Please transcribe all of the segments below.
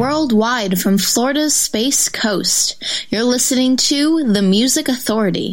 worldwide from Florida's Space Coast. You're listening to The Music Authority.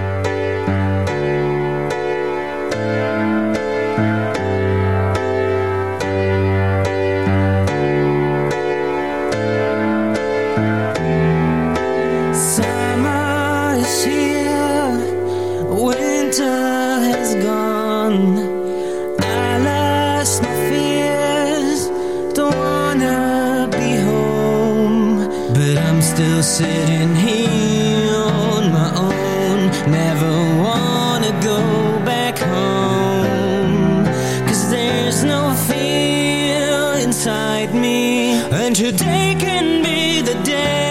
feel inside me. And today can be the day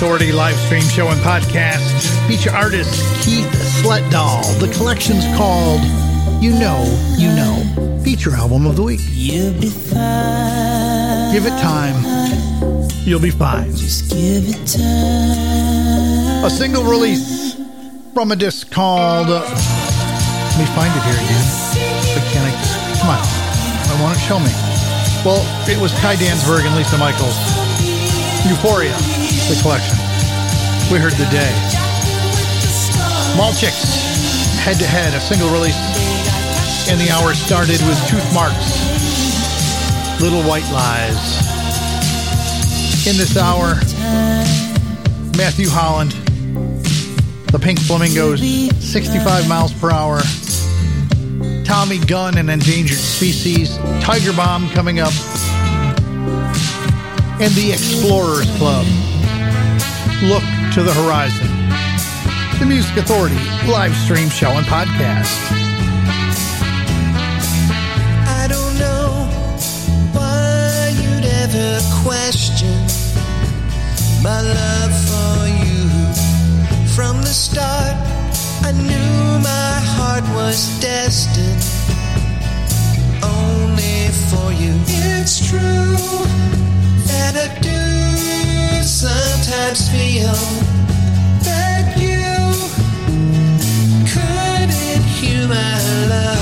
Authority live stream show and podcast. Feature artist Keith Slettedahl. The collection's called You Know, You Know. Feature album of the week. You'll be fine. Give it time. You'll be fine. Just give it time. A single release from a disc called. Uh, let me find it here again. But can I? Come on. I want it. Show me. Well, it was Kai Danzberg and Lisa Mychols. Euphoria, the collection. We heard the day. Malchicks, head to head, a single release. And the hour started with Toothmarks, Little White Lies. In this hour, Matthew Holland, the Pink Flamingos, 65 miles per hour. Tommy Gunn and Endangered Species, Tiger Bomb coming up, and the Explorers Club. Look to the horizon. The Music Authority live stream show and podcast. I don't know why you'd ever question my love for you. From the start, I knew my heart was destined only for you. It's true that I do sometimes feel that you couldn't hear my love.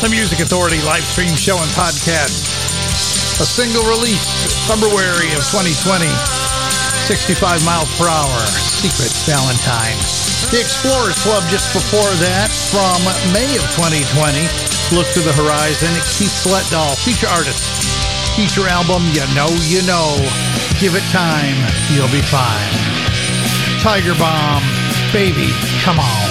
the Music Authority live stream show and podcast. A single release, February of 2020, 65 miles per hour, Secret Valentine. The Explorers Club just before that, from May of 2020, Look to the Horizon, Keith Slettedahl, feature artist, feature album, You Know You Know, Give It Time, You'll Be Fine. Tiger Bomb, Baby, Come On.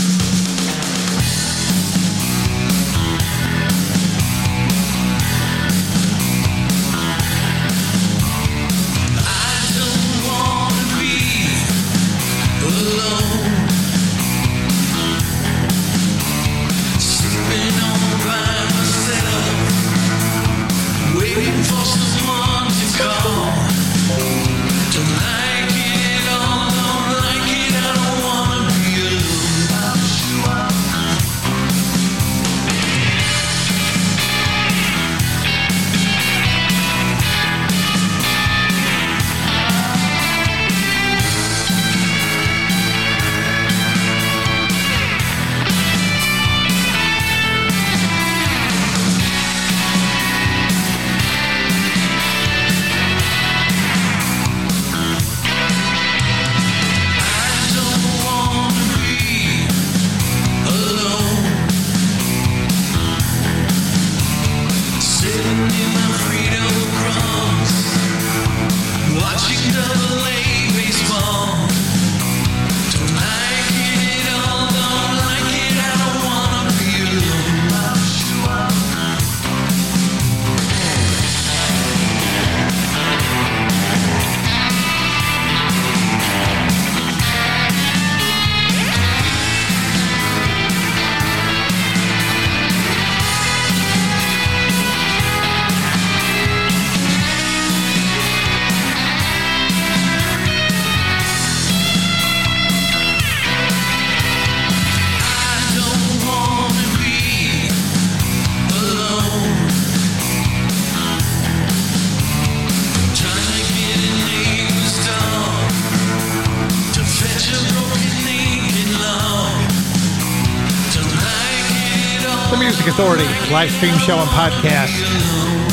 Authority live stream show and podcast.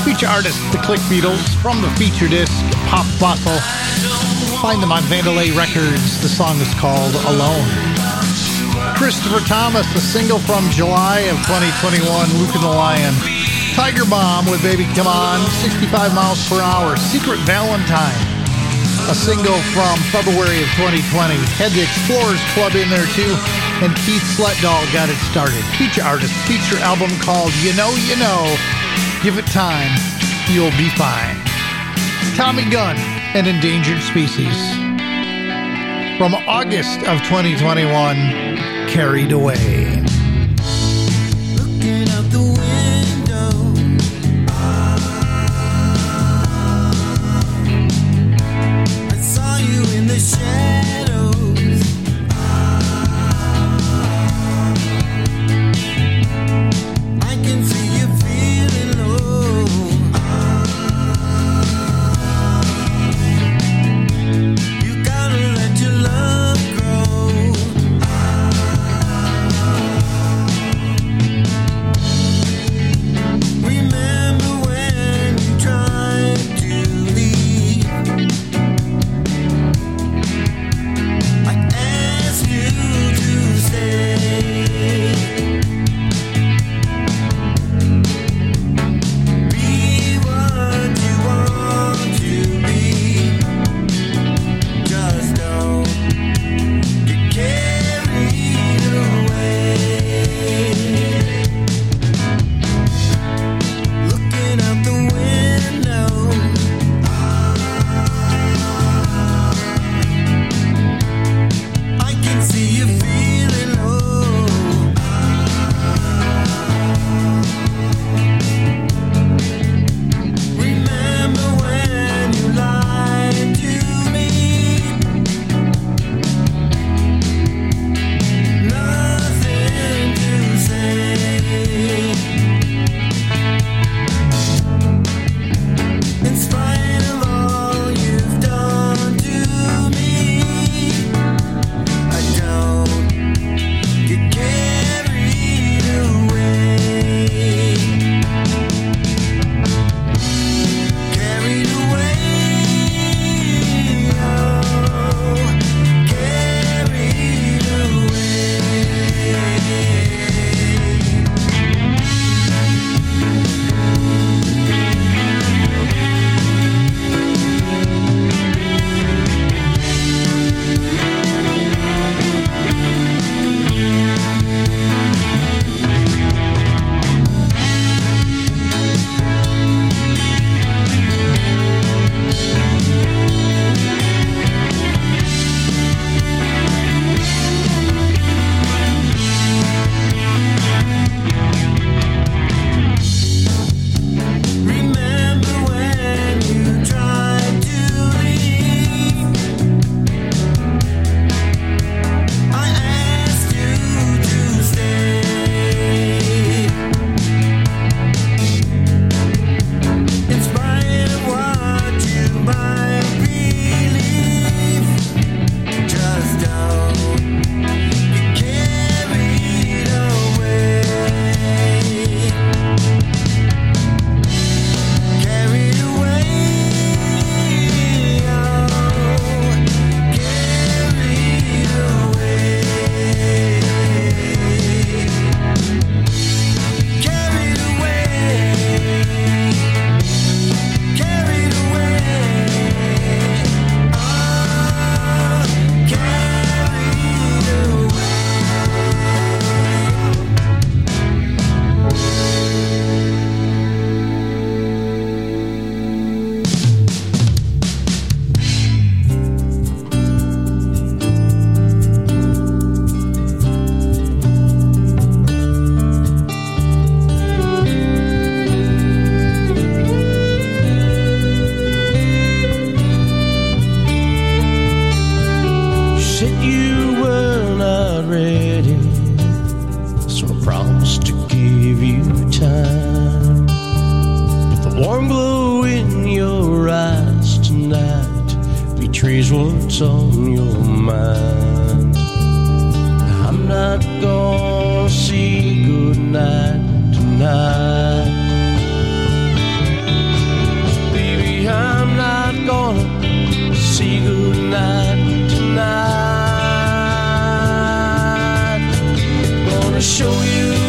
Feature artist The Click Beatles from the feature disc Pop Fossil. Find them on Vandalay Records. The song is called Alone. Christopher Thomas, the single from July of 2021, Luke and the Lion. Tiger Bomb with Baby Come On, 65 miles per hour. Secret Valentine, a single from February of 2020. Had the Explorers Club in there too, and Keith Slettedahl got it started. Feature artist, feature album called You Know You Know. Give it time, you'll be fine. Tommy Gunn and Endangered Species. From August of 2021, Carried Away. Looking out the window, Show you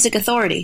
Music Authority.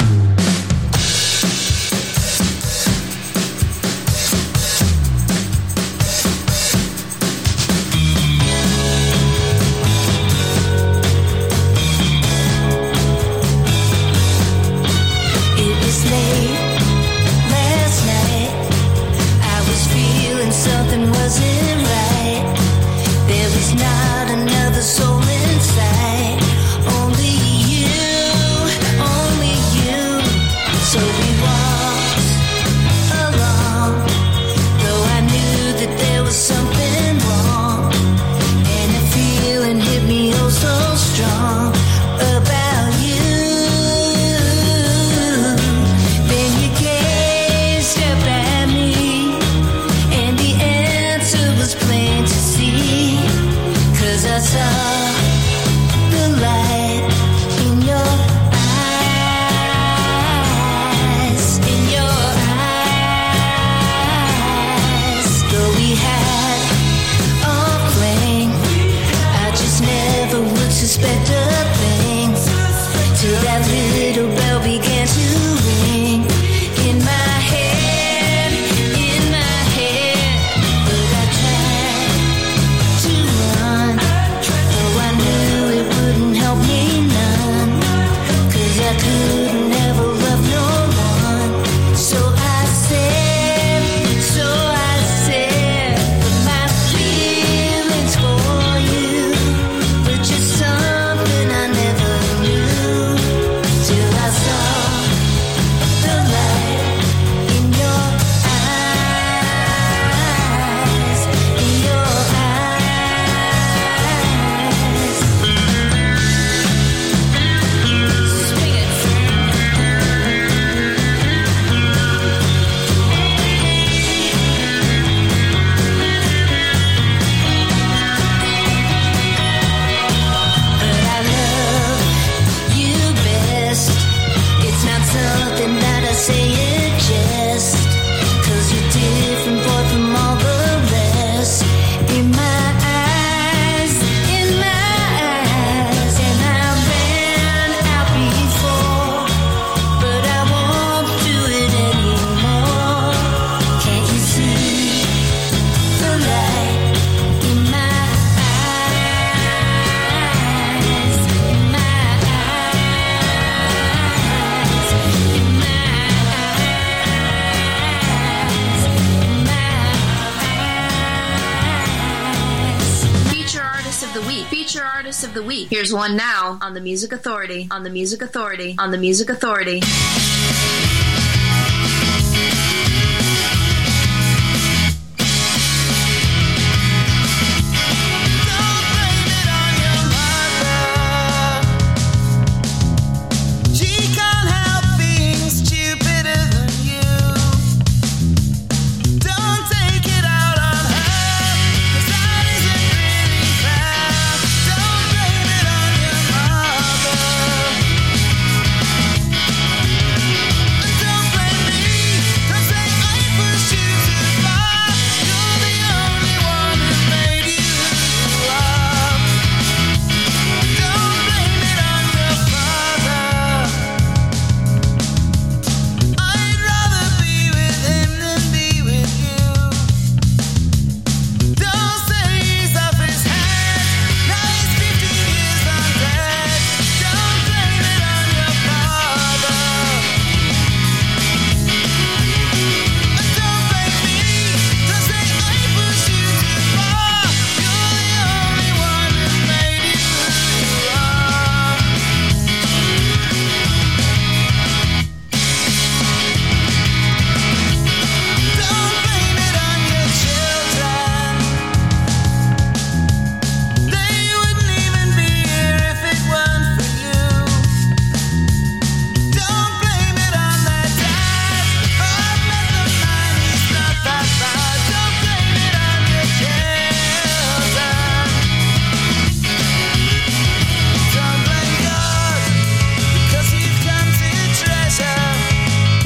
Here's one now on the Music Authority. On the Music Authority. On the Music Authority.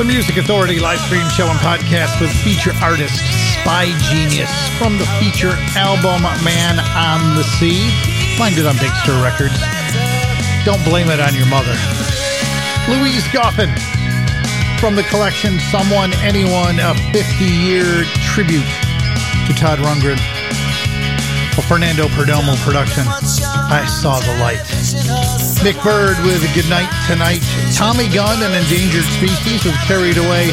The Music Authority live stream show and podcast with feature artist Spy Genius from the feature album Man on the Sea. Find it on Big Stir Records. Don't blame it on your mother. Louise Goffin from the collection Someone Anyone, a 50 year tribute to Todd Rundgren. A Fernando Perdomo production. I saw the light. Mick Bird with Good Night Tonight. Tommy Gunn and Endangered Species with Carried Away.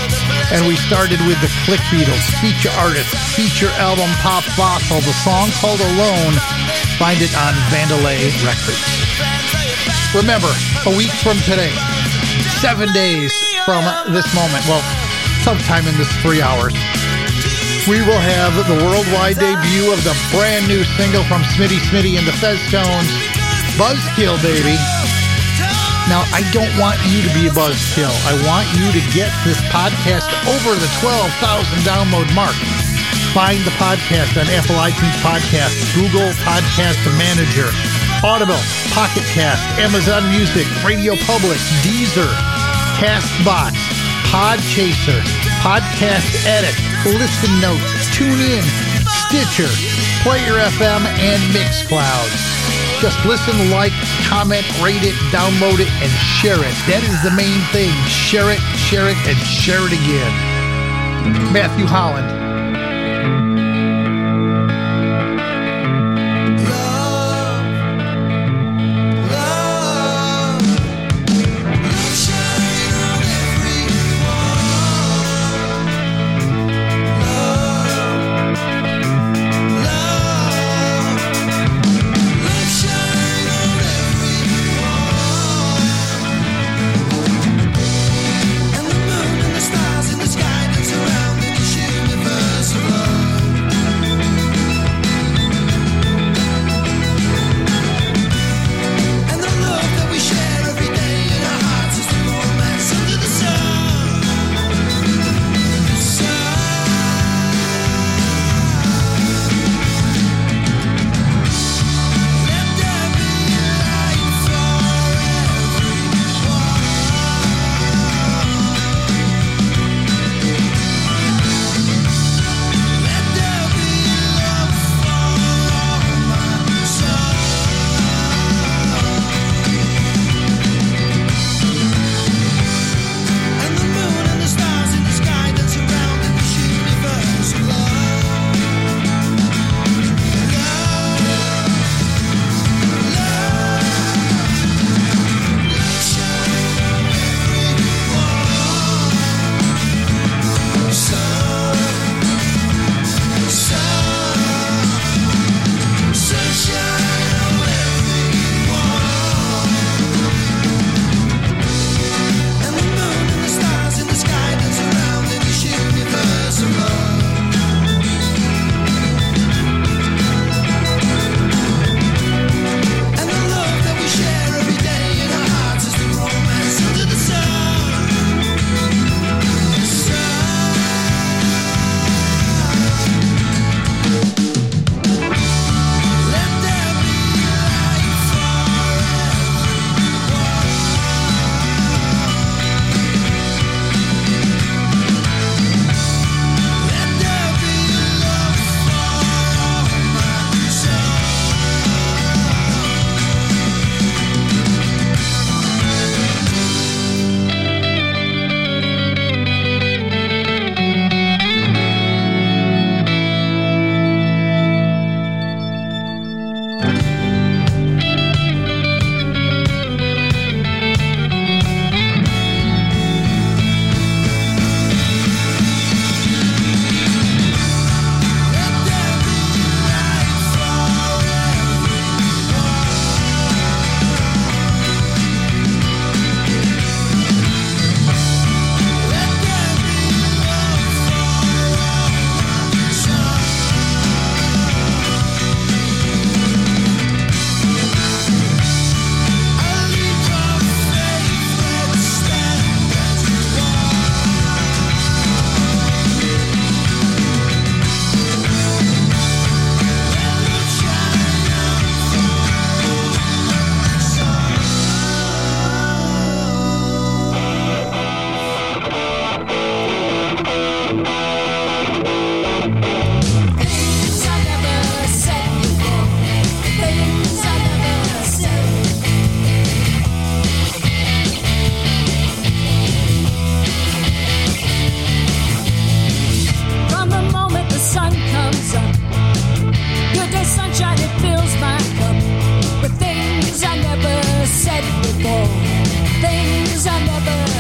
And we started with the Click Beatles, feature artist, feature album Pop Fossil, the song called Alone. Find it on Vandalay Records. Remember, a week from today, seven days from this moment, well, sometime in this three hours, we will have the worldwide debut of the brand new single from Smitty Smitty and the Feztones, Buzzkill Baby. Now, I don't want you to be a buzzkill. I want you to get this podcast over the 12,000 download mark. Find the podcast on Apple iTunes Podcast, Google Podcast Manager, Audible, Pocket Cast, Amazon Music, Radio Public, Deezer, Castbox, Podchaser, Podcast Addict, Listen Notes, TuneIn, Stitcher, Player FM, and Mixcloud. Just listen, like, comment, rate it, download it, and share it. That is the main thing. Share it, share it, and share it again. Matthew Holland.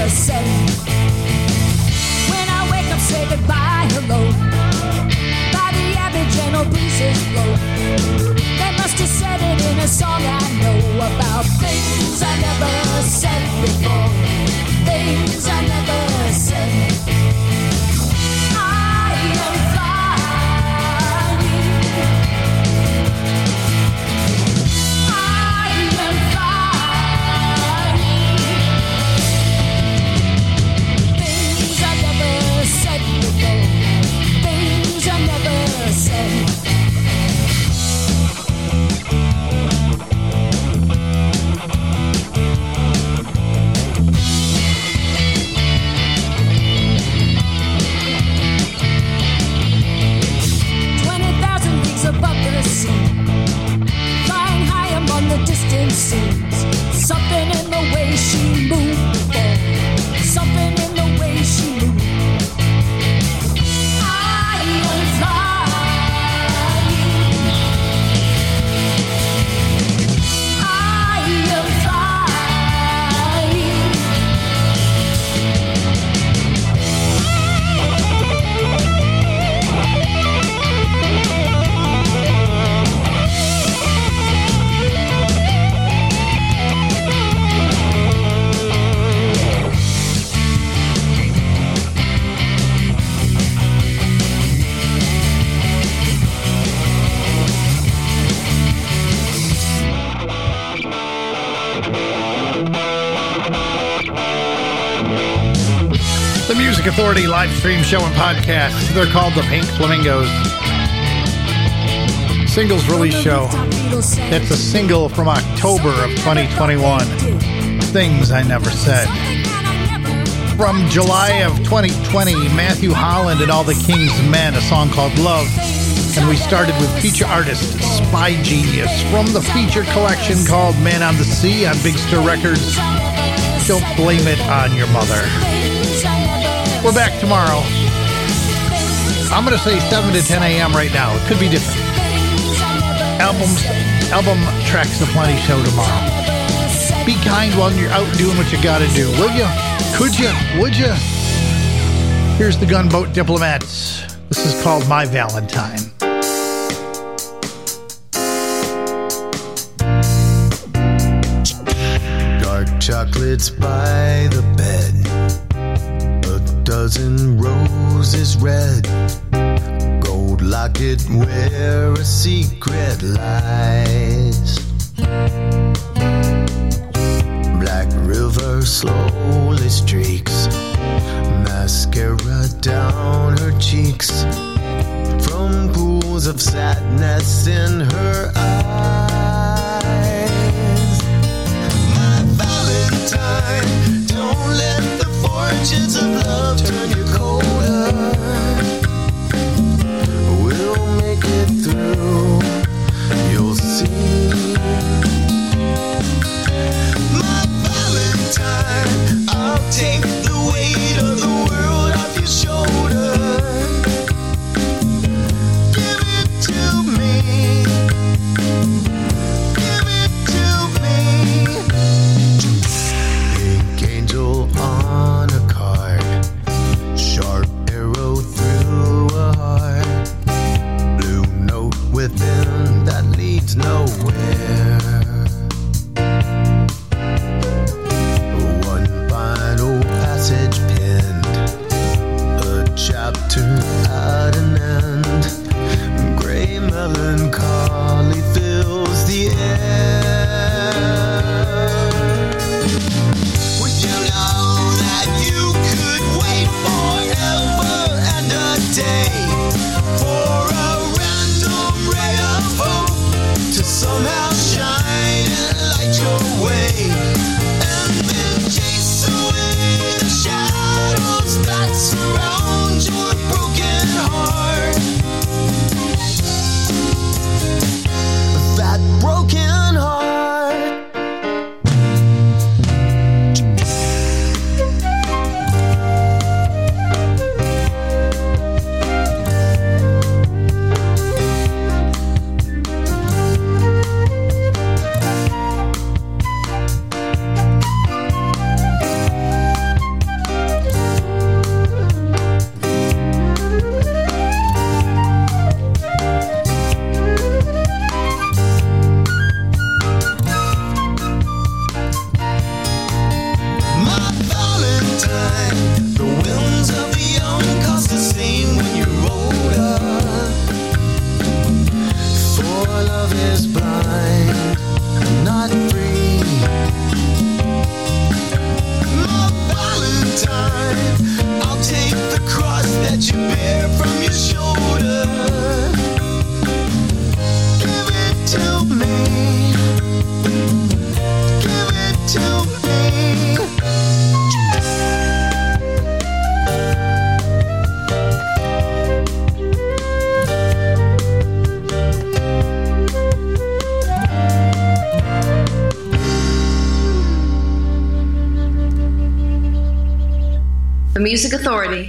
Send. When I wake up, say goodbye, hello. By the average, gentle breezes blow. They must have said it in a song I know about things I never said before. The Music Authority live stream show and podcast. They're called the Pink Flamingos. Singles release show. It's a single from October of 2021. Things I Never Said. From July of 2020, Matthew Holland and All the King's Men, a song called Love. And we started with feature artist Spygenius from the feature collection called Man on the Sea on Big Stir Records. Don't blame it on your mother. We're back tomorrow. I'm going to say 7 to 10 a.m. right now. It could be different. Albums, album tracks aplenty show tomorrow. Be kind while you're out doing what you got to do, will you? Could you? Would you? Here's the Gunboat Diplomats. This is called My Valentine. Chocolates by the bed. A dozen roses red. Gold locket where a secret lies. Black river slowly streaks. Mascara down her cheeks. From pools of sadness in her eyes. Valentine, don't let the fortunes of love turn you is blind, I'm not free. My Valentine, I'll take the cross that you bear from your shoulder. Authority.